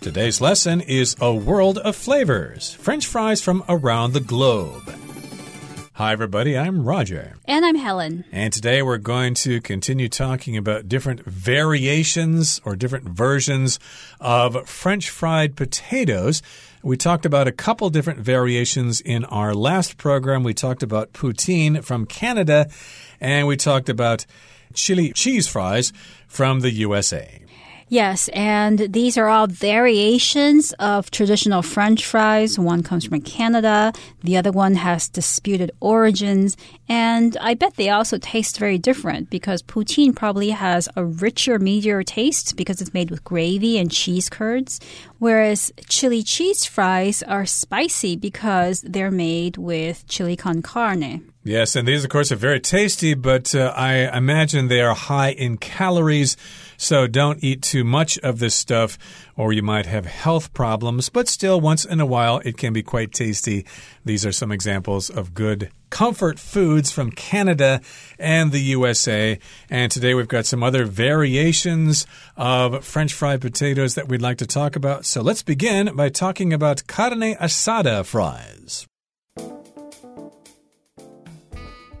Today's lesson is A World of Flavors French fries from around the globe. Hi, everybody. I'm Roger. And I'm Helen. And today we're going to continue talking about different variations or different versions of French fried potatoes. We talked about a couple different variations in our last program. We talked about poutine from Canada, and we talked about chili cheese fries from the USA. Yes, and these are all variations of traditional French fries. One comes from Canada, the other one has disputed origins, and I bet they also taste very different because poutine probably has a richer, meatier taste because it's made with gravy and cheese curds, whereas chili cheese fries are spicy because they're made with chili con carne. Yes, and these, of course, are very tasty, but uh, I imagine they are high in calories. So don't eat too much of this stuff or you might have health problems. But still, once in a while, it can be quite tasty. These are some examples of good comfort foods from Canada and the USA. And today we've got some other variations of French fried potatoes that we'd like to talk about. So let's begin by talking about carne asada fries.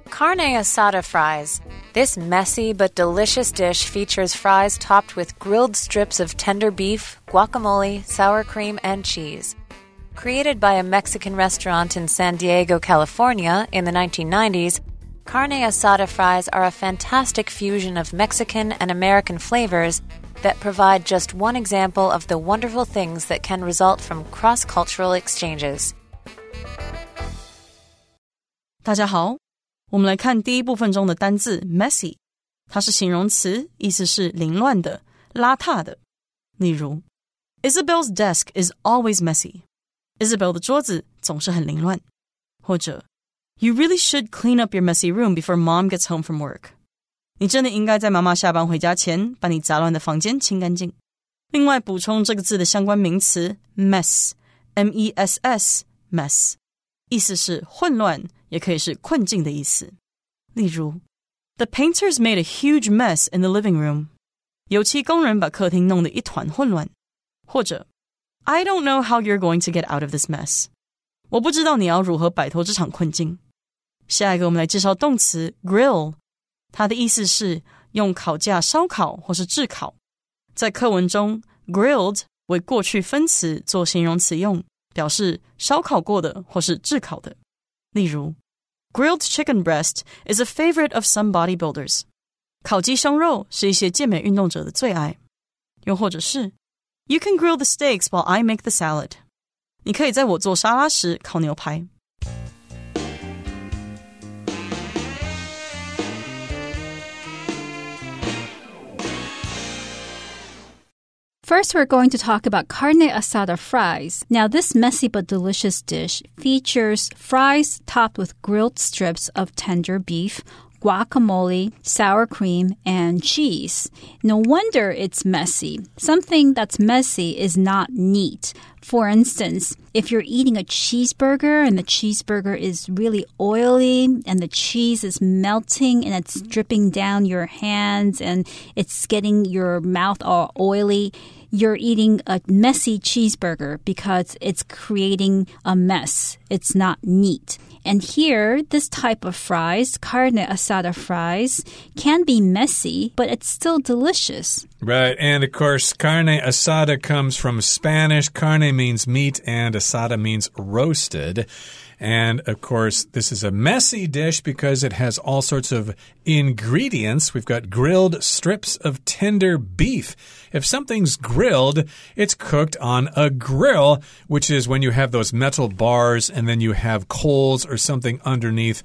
Carne asada fries. This messy but delicious dish features fries topped with grilled strips of tender beef, guacamole, sour cream, and cheese. Created by a Mexican restaurant in San Diego, California in the 1990s, carne asada fries are a fantastic fusion of Mexican and American flavors that provide just one example of the wonderful things that can result from cross cultural exchanges. 大家好， 我们来看第一部分中的单字 messy，它是形容词，意思是凌乱的、邋遢的。例如，Isabel's desk is always messy。Isabel 的桌子总是很凌乱。或者，You really should clean up your messy room before mom gets home from work。你真的应该在妈妈下班回家前把你杂乱的房间清干净。另外，补充这个字的相关名词 mess，m e s s，mess，意思是混乱。 也可以是困境的意思。例如，The painters made a huge mess in the living room。油漆工人把客厅弄得一团混乱。或者，I don't know how you're going to get out of this mess。我不知道你要如何摆脱这场困境。下一个，我们来介绍动词 grill，它的意思是用烤架烧烤或是炙烤。在课文中，grilled 为过去分词做形容词用，表示烧烤过的或是炙烤的。 例如，Grilled chicken breast is a favorite of some bodybuilders。烤鸡胸肉是一些健美运动者的最爱。又或者是，You can grill the steaks while I make the salad。你可以在我做沙拉时烤牛排。 First, we're going to talk about carne asada fries. Now, this messy but delicious dish features fries topped with grilled strips of tender beef, guacamole, sour cream, and cheese. No wonder it's messy. Something that's messy is not neat. For instance, if you're eating a cheeseburger and the cheeseburger is really oily and the cheese is melting and it's dripping down your hands and it's getting your mouth all oily, you're eating a messy cheeseburger because it's creating a mess. It's not neat. And here, this type of fries, carne asada fries, can be messy, but it's still delicious. Right. And of course, carne asada comes from Spanish. Carne means meat and asada means roasted. And of course, this is a messy dish because it has all sorts of ingredients. We've got grilled strips of tender beef. If something's grilled, it's cooked on a grill, which is when you have those metal bars and then you have coals or something underneath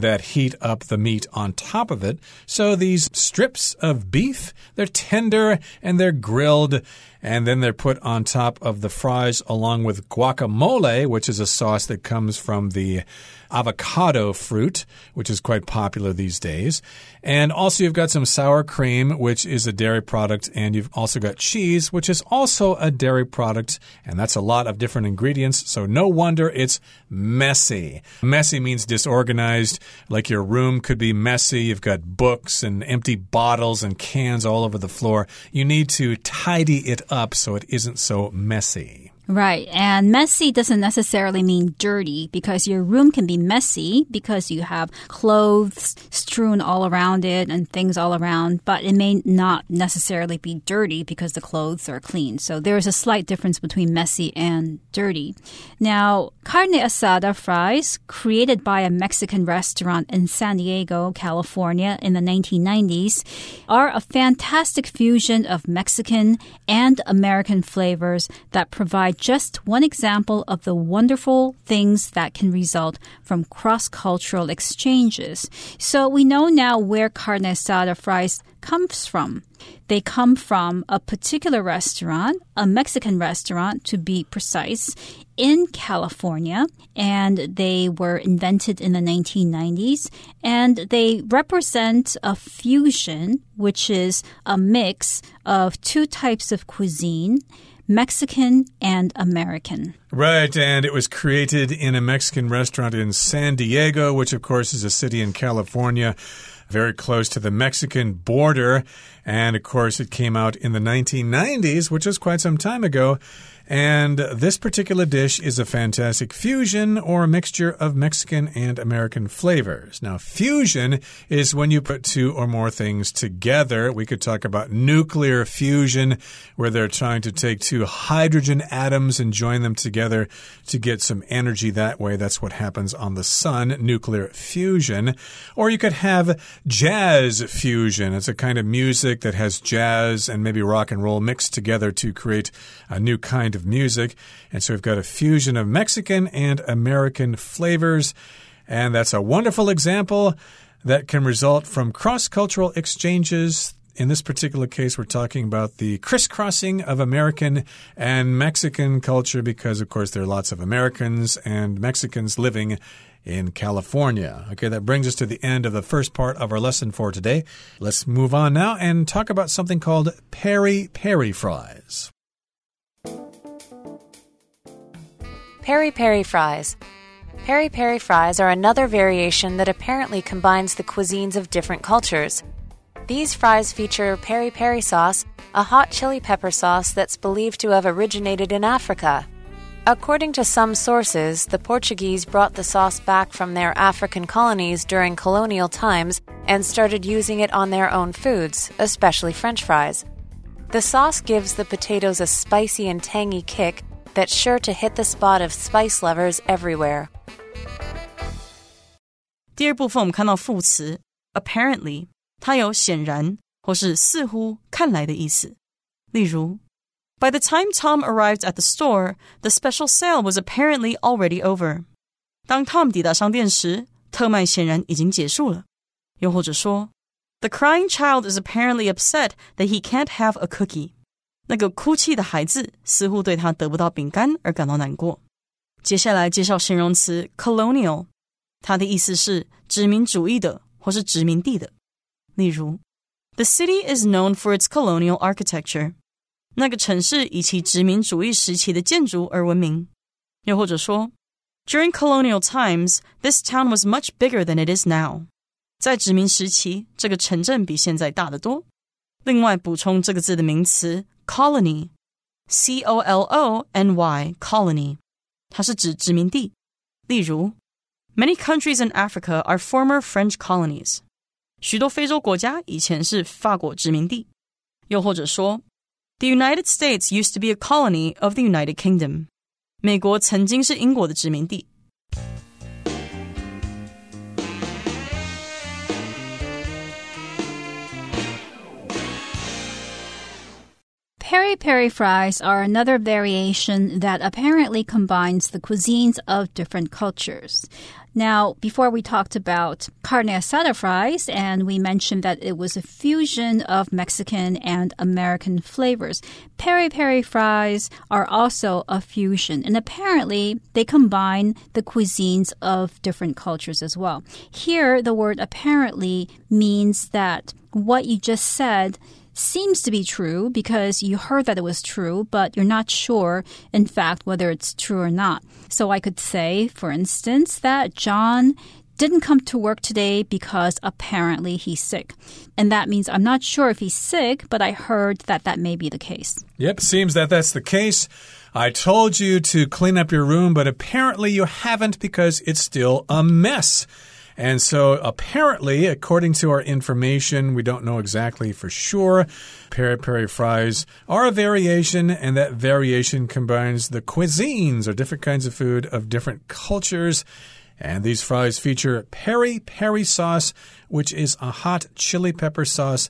that heat up the meat on top of it. So these strips of beef, they're tender and they're grilled and then they're put on top of the fries along with guacamole, which is a sauce that comes from the avocado fruit, which is quite popular these days. And also, you've got some sour cream, which is a dairy product, and you've also got cheese, which is also a dairy product, and that's a lot of different ingredients. So, no wonder it's messy. Messy means disorganized, like your room could be messy. You've got books and empty bottles and cans all over the floor. You need to tidy it up so it isn't so messy. Right. And messy doesn't necessarily mean dirty because your room can be messy because you have clothes strewn all around it and things all around, but it may not necessarily be dirty because the clothes are clean. So there is a slight difference between messy and dirty. Now, carne asada fries, created by a Mexican restaurant in San Diego, California in the 1990s, are a fantastic fusion of Mexican and American flavors that provide just one example of the wonderful things that can result from cross cultural exchanges. So we know now where carne asada fries comes from. They come from a particular restaurant, a Mexican restaurant to be precise, in California, and they were invented in the 1990s. And they represent a fusion, which is a mix of two types of cuisine. Mexican and American. Right, and it was created in a Mexican restaurant in San Diego, which, of course, is a city in California very close to the Mexican border. And of course, it came out in the 1990s, which is quite some time ago. And this particular dish is a fantastic fusion or a mixture of Mexican and American flavors. Now, fusion is when you put two or more things together. We could talk about nuclear fusion, where they're trying to take two hydrogen atoms and join them together to get some energy that way. That's what happens on the sun, nuclear fusion. Or you could have jazz fusion. It's a kind of music that has jazz and maybe rock and roll mixed together to create a new kind of music. And so we've got a fusion of Mexican and American flavors. And that's a wonderful example that can result from cross cultural exchanges. In this particular case, we're talking about the crisscrossing of American and Mexican culture because, of course, there are lots of Americans and Mexicans living in California. Okay, that brings us to the end of the first part of our lesson for today. Let's move on now and talk about something called peri peri fries. Peri peri fries. Peri peri fries are another variation that apparently combines the cuisines of different cultures. These fries feature peri peri sauce, a hot chili pepper sauce that's believed to have originated in Africa. According to some sources, the Portuguese brought the sauce back from their African colonies during colonial times and started using it on their own foods, especially french fries. The sauce gives the potatoes a spicy and tangy kick that's sure to hit the spot of spice lovers everywhere. 第二部分我们看到副词 apparently，它有显然或是似乎、看来的意思。例如，By the time Tom arrived at the store, the special sale was apparently already over。当 Tom 抵达商店时，特卖显然已经结束了。又或者说，The crying child is apparently upset that he can't have a cookie。 那个哭泣的孩子似乎对他得不到饼干而感到难过。接下来介绍形容词 colonial，它的意思是殖民主义的或是殖民地的。例如，The city is known for its colonial architecture。那个城市以其殖民主义时期的建筑而闻名。又或者说，During colonial times, this town was much bigger than it is now。在殖民时期，这个城镇比现在大得多。另外补充这个字的名词 colony, C O L O N Y colony，它是指殖民地。例如，Many countries in Africa are former French colonies。许多非洲国家以前是法国殖民地。又或者说，The United States used to be a colony of the United Kingdom。美国曾经是英国的殖民地。 Peri peri fries are another variation that apparently combines the cuisines of different cultures. Now, before we talked about carne asada fries, and we mentioned that it was a fusion of Mexican and American flavors. Peri peri fries are also a fusion, and apparently they combine the cuisines of different cultures as well. Here, the word apparently means that what you just said seems to be true because you heard that it was true, but you're not sure, in fact, whether it's true or not. So I could say, for instance, that John didn't come to work today because apparently he's sick. And that means I'm not sure if he's sick, but I heard that that may be the case. Yep, seems that that's the case. I told you to clean up your room, but apparently you haven't because it's still a mess. And so, apparently, according to our information, we don't know exactly for sure. Peri peri fries are a variation, and that variation combines the cuisines or different kinds of food of different cultures. And these fries feature peri peri sauce, which is a hot chili pepper sauce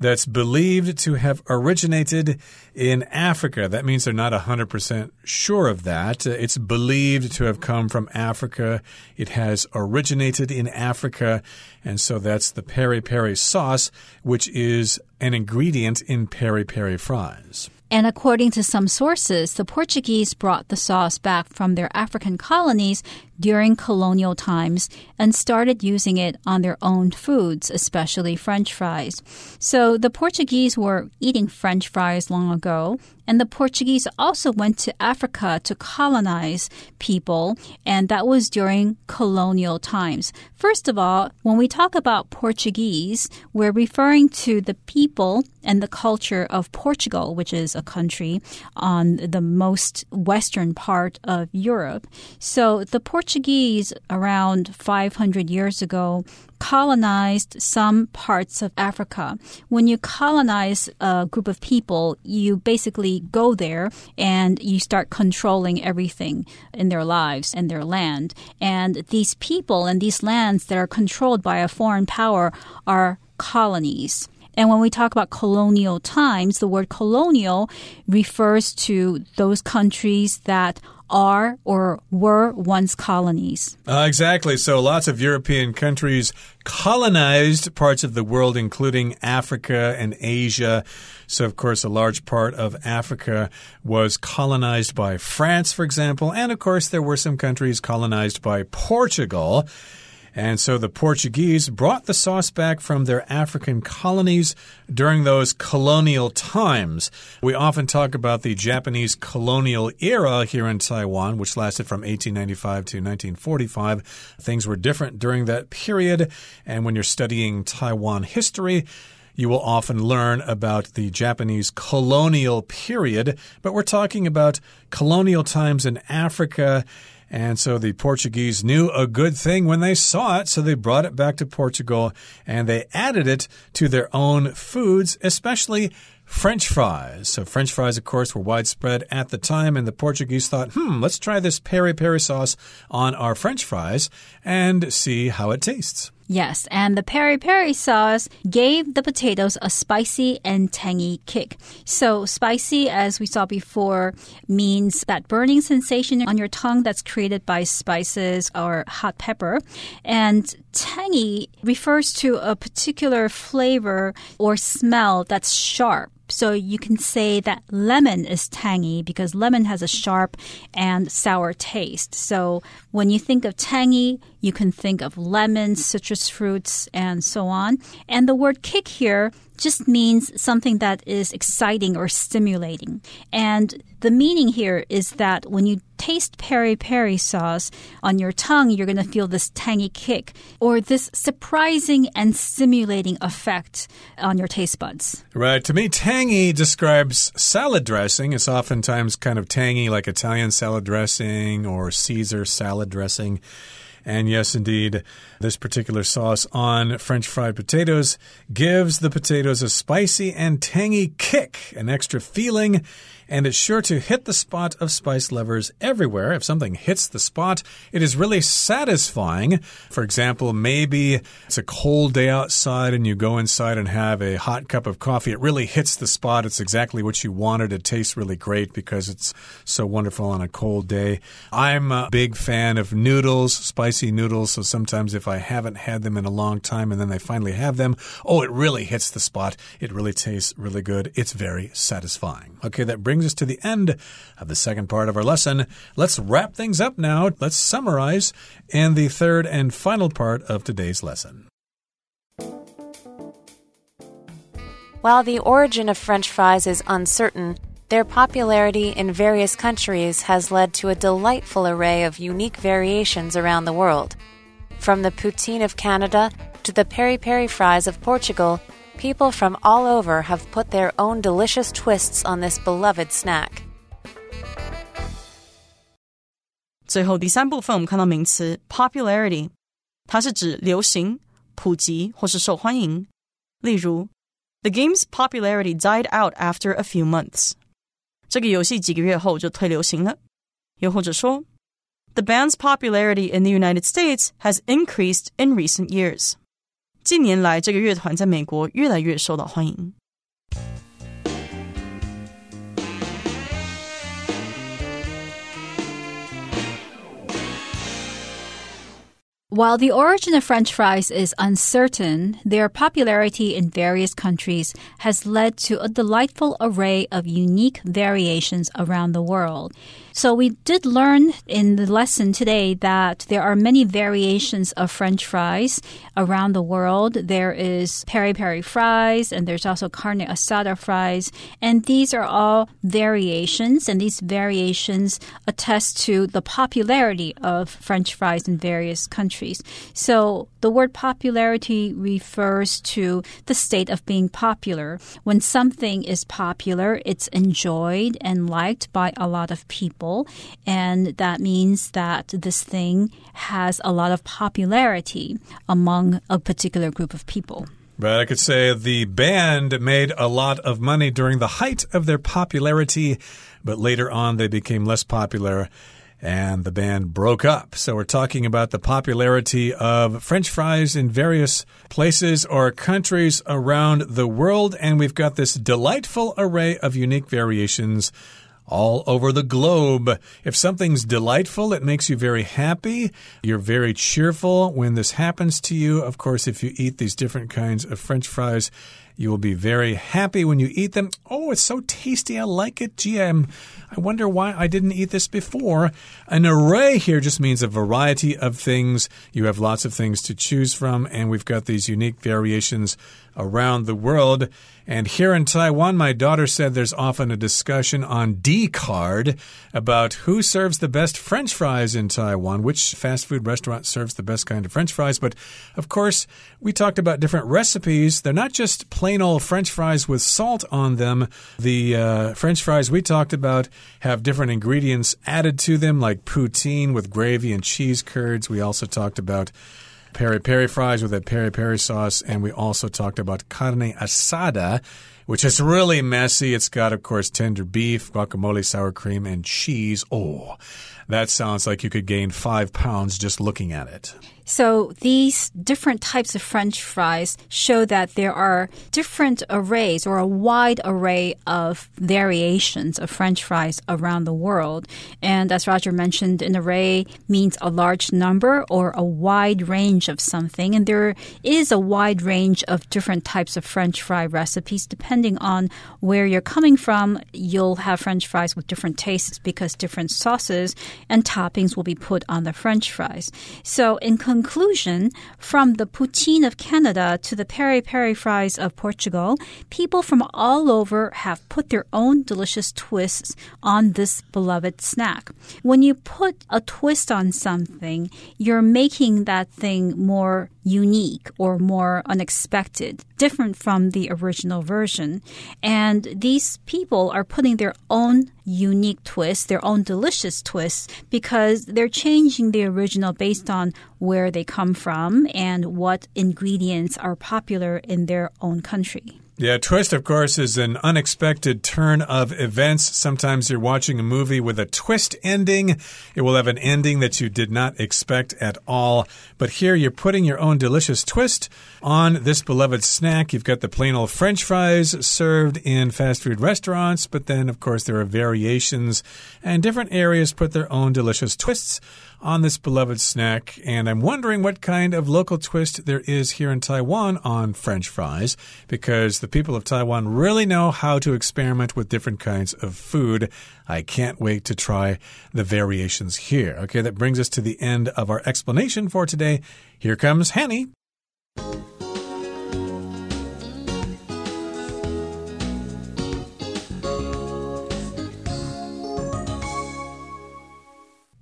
that's believed to have originated in Africa. That means they're not 100% sure of that. It's believed to have come from Africa. It has originated in Africa. And so that's the peri peri sauce, which is an ingredient in peri peri fries. And according to some sources, the Portuguese brought the sauce back from their African colonies during colonial times and started using it on their own foods, especially French fries. So the Portuguese were eating French fries long ago, and the Portuguese also went to Africa to colonize people, and that was during colonial times. First of all, when we talk about Portuguese, we're referring to the people and the culture of Portugal, which is a country on the most western part of Europe. So the Portuguese around 500 years ago colonized some parts of Africa. When you colonize a group of people, you basically go there and you start controlling everything in their lives and their land. And these people and these lands that are controlled by a foreign power are colonies. And when we talk about colonial times, the word colonial refers to those countries that are or were once colonies. Uh, exactly. So lots of European countries colonized parts of the world, including Africa and Asia. So, of course, a large part of Africa was colonized by France, for example. And, of course, there were some countries colonized by Portugal. And so the Portuguese brought the sauce back from their African colonies during those colonial times. We often talk about the Japanese colonial era here in Taiwan, which lasted from 1895 to 1945. Things were different during that period. And when you're studying Taiwan history, you will often learn about the Japanese colonial period, but we're talking about colonial times in Africa and so the Portuguese knew a good thing when they saw it, so they brought it back to Portugal and they added it to their own foods, especially French fries. So, French fries, of course, were widespread at the time, and the Portuguese thought, hmm, let's try this peri peri sauce on our French fries and see how it tastes. Yes, and the peri peri sauce gave the potatoes a spicy and tangy kick. So, spicy, as we saw before, means that burning sensation on your tongue that's created by spices or hot pepper. And tangy refers to a particular flavor or smell that's sharp. So you can say that lemon is tangy because lemon has a sharp and sour taste. So when you think of tangy, you can think of lemons, citrus fruits, and so on. And the word kick here just means something that is exciting or stimulating. And the meaning here is that when you taste peri peri sauce on your tongue, you're going to feel this tangy kick or this surprising and stimulating effect on your taste buds. Right. To me, tangy describes salad dressing. It's oftentimes kind of tangy, like Italian salad dressing or Caesar salad dressing. And yes, indeed, this particular sauce on French fried potatoes gives the potatoes a spicy and tangy kick, an extra feeling and it's sure to hit the spot of spice lovers everywhere. If something hits the spot, it is really satisfying. For example, maybe it's a cold day outside and you go inside and have a hot cup of coffee. It really hits the spot. It's exactly what you wanted. It tastes really great because it's so wonderful on a cold day. I'm a big fan of noodles, spicy noodles. So sometimes if I haven't had them in a long time and then I finally have them, oh, it really hits the spot. It really tastes really good. It's very satisfying. Okay, that brings brings us to the end of the second part of our lesson. Let's wrap things up now. Let's summarize in the third and final part of today's lesson. While the origin of French fries is uncertain, their popularity in various countries has led to a delightful array of unique variations around the world. From the poutine of Canada to the peri peri fries of Portugal, people from all over have put their own delicious twists on this beloved snack. 最后第三部分，我们看到名词 popularity，它是指流行、普及或是受欢迎。例如，The game's popularity died out after a few months。这个游戏几个月后就退流行了。又或者说，The band's popularity in the United States has increased in recent years。 近年来，这个乐团在美国越来越受到欢迎。While the origin of French fries is uncertain, their popularity in various countries has led to a delightful array of unique variations around the world. So we did learn in the lesson today that there are many variations of French fries around the world. There is peri peri fries and there's also carne asada fries. And these are all variations and these variations attest to the popularity of French fries in various countries. So the word popularity refers to the state of being popular. When something is popular, it's enjoyed and liked by a lot of people people, and that means that this thing has a lot of popularity among a particular group of people. But I could say the band made a lot of money during the height of their popularity, but later on they became less popular and the band broke up. So we're talking about the popularity of French fries in various places or countries around the world. And we've got this delightful array of unique variations all over the globe. If something's delightful, it makes you very happy. You're very cheerful when this happens to you. Of course, if you eat these different kinds of french fries, you will be very happy when you eat them. Oh, it's so tasty. I like it. Gee, I'm, I wonder why I didn't eat this before. An array here just means a variety of things. You have lots of things to choose from, and we've got these unique variations around the world. And here in Taiwan, my daughter said there's often a discussion on Dcard about who serves the best French fries in Taiwan, which fast food restaurant serves the best kind of French fries. But of course, we talked about different recipes. They're not just plain old French fries with salt on them. The uh, French fries we talked about have different ingredients added to them, like poutine with gravy and cheese curds. We also talked about peri peri fries with a peri peri sauce, and we also talked about carne asada, which is really messy. It's got, of course, tender beef, guacamole, sour cream, and cheese. Oh, that sounds like you could gain five pounds just looking at it. So these different types of French fries show that there are different arrays or a wide array of variations of French fries around the world. And as Roger mentioned, an array means a large number or a wide range of something. And there is a wide range of different types of French fry recipes. Depending on where you're coming from, you'll have French fries with different tastes because different sauces and toppings will be put on the French fries. So in conclusion, from the poutine of Canada to the peri peri fries of Portugal, people from all over have put their own delicious twists on this beloved snack. When you put a twist on something, you're making that thing more unique or more unexpected, different from the original version. And these people are putting their own unique twist, their own delicious twist, because they're changing the original based on where they come from and what ingredients are popular in their own country. Yeah, twist, of course, is an unexpected turn of events. Sometimes you're watching a movie with a twist ending. It will have an ending that you did not expect at all. But here you're putting your own delicious twist on this beloved snack. You've got the plain old french fries served in fast food restaurants, but then, of course, there are variations, and different areas put their own delicious twists on this beloved snack, and I'm wondering what kind of local twist there is here in Taiwan on French fries, because the people of Taiwan really know how to experiment with different kinds of food. I can't wait to try the variations here. Okay, that brings us to the end of our explanation for today. Here comes Hanny.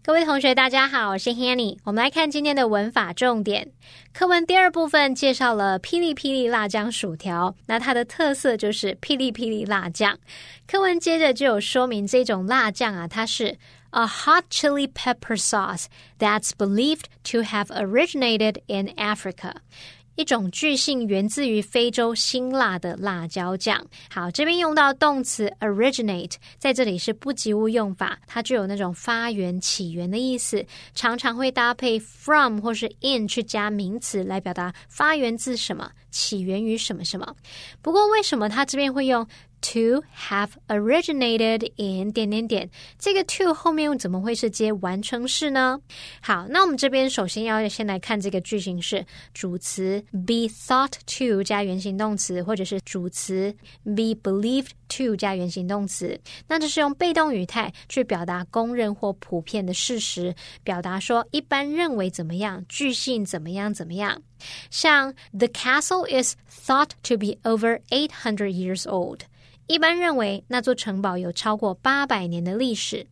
各位同学，大家好，我是 Hanny。我们来看今天的文法重点。课文第二部分介绍了霹雳霹雳辣酱薯条，那它的特色就是霹雳霹雳辣酱。课文接着就有说明这种辣酱啊，它是 a hot chili pepper sauce that's believed to have originated in Africa。一种巨性源自于非洲辛辣的辣椒酱。好，这边用到动词 originate，在这里是不及物用法，它具有那种发源、起源的意思，常常会搭配 from 或是 in 去加名词来表达发源自什么，起源于什么什么。不过，为什么它这边会用 ？To have originated in 点点点，这个 to 后面又怎么会是接完成式呢？好，那我们这边首先要先来看这个句型是主词 be thought to 加原形动词，或者是主词 be believed to 加原形动词。那这是用被动语态去表达公认或普遍的事实，表达说一般认为怎么样，据信怎么样怎么样。像 The castle is thought to be over eight hundred years old。 一般认为那座城堡有超过八百年的历史。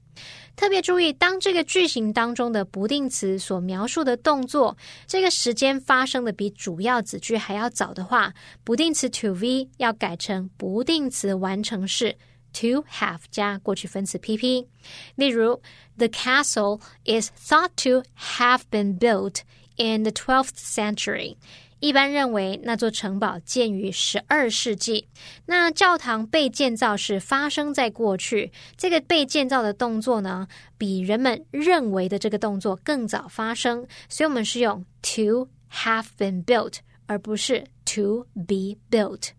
特别注意，当这个句型当中的不定词所描述的动作，这个时间发生的比主要子句还要早的话，不定词 to v 要改成不定词完成式 to have 加过去分词 pp。例如，The castle is thought to have been built in the twelfth century。 一般认为那座城堡建于十二世纪。那教堂被建造是发生在过去，这个被建造的动作呢，比人们认为的这个动作更早发生，所以我们是用 to have been built，而不是 to be built。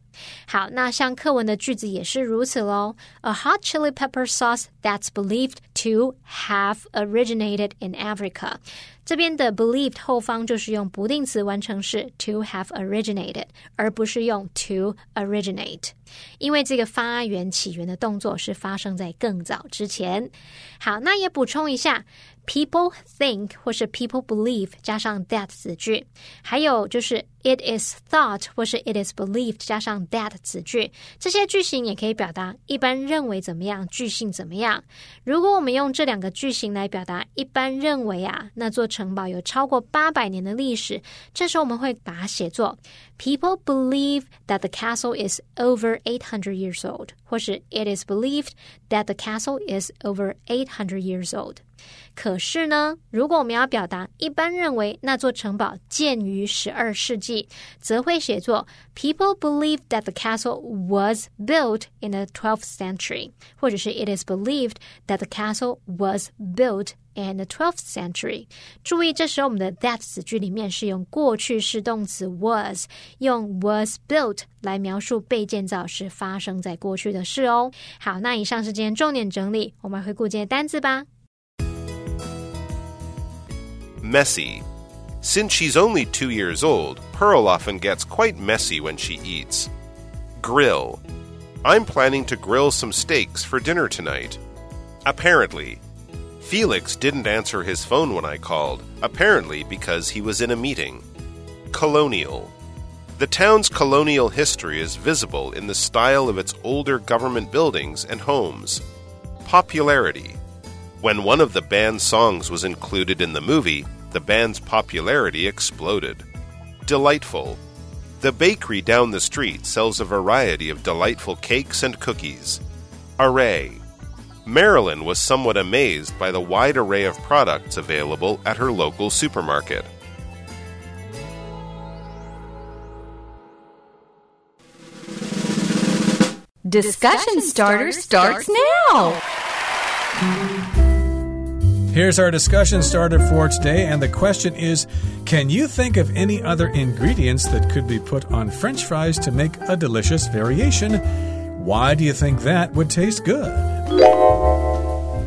好，那像课文的句子也是如此喽。A hot chili pepper sauce that's believed to have originated in Africa。这边的 believed 后方就是用不定词完成式 to have originated，而不是用 to originate，因为这个发源起源的动作是发生在更早之前。好，那也补充一下。 People think 或是 people believe 加上 that 子句，还有就是 it is thought 或是 it is believed 加上 that 子句，这些句型也可以表达一般认为怎么样，句性怎么样。如果我们用这两个句型来表达一般认为啊，那座城堡有超过八百年的历史，这时候我们会把它写作 People believe that the castle is over eight hundred years old，或是 it is believed that the castle is over eight hundred years old。 可是呢，如果我们要表达一般认为那座城堡建于十二世纪，则会写作 People believe that the castle was built in the twelfth century，或者是 It is believed that the castle was built in the twelfth century。注意，这时候我们的 that 子句里面是用过去式动词 was，用 was built 来描述被建造是发生在过去的事哦。好，那以上是今天重点整理，我们回顾今天单词吧。Messy. Since she's only two years old, Pearl often gets quite messy when she eats. Grill. I'm planning to grill some steaks for dinner tonight. Apparently. Felix didn't answer his phone when I called, apparently because he was in a meeting. Colonial. The town's colonial history is visible in the style of its older government buildings and homes. Popularity. When one of the band's songs was included in the movie, the band's popularity exploded. Delightful. The bakery down the street sells a variety of delightful cakes and cookies. Array. Marilyn was somewhat amazed by the wide array of products available at her local supermarket. Discussion starter starts now. Here's our discussion starter for today, and the question is Can you think of any other ingredients that could be put on french fries to make a delicious variation? Why do you think that would taste good?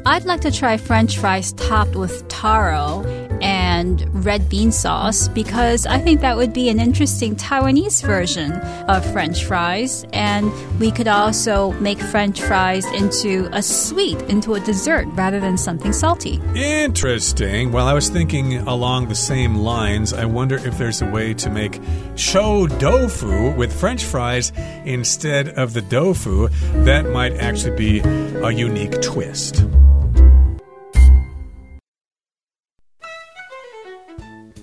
I'd like to try french fries topped with taro and red bean sauce because I think that would be an interesting Taiwanese version of French fries. And we could also make French fries into a sweet, into a dessert rather than something salty. Interesting. Well, I was thinking along the same lines. I wonder if there's a way to make chou tofu with French fries instead of the tofu. That might actually be a unique twist.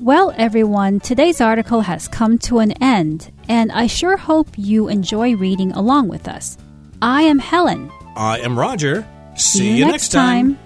Well, everyone, today's article has come to an end, and I sure hope you enjoy reading along with us. I am Helen. I am Roger. See you next time.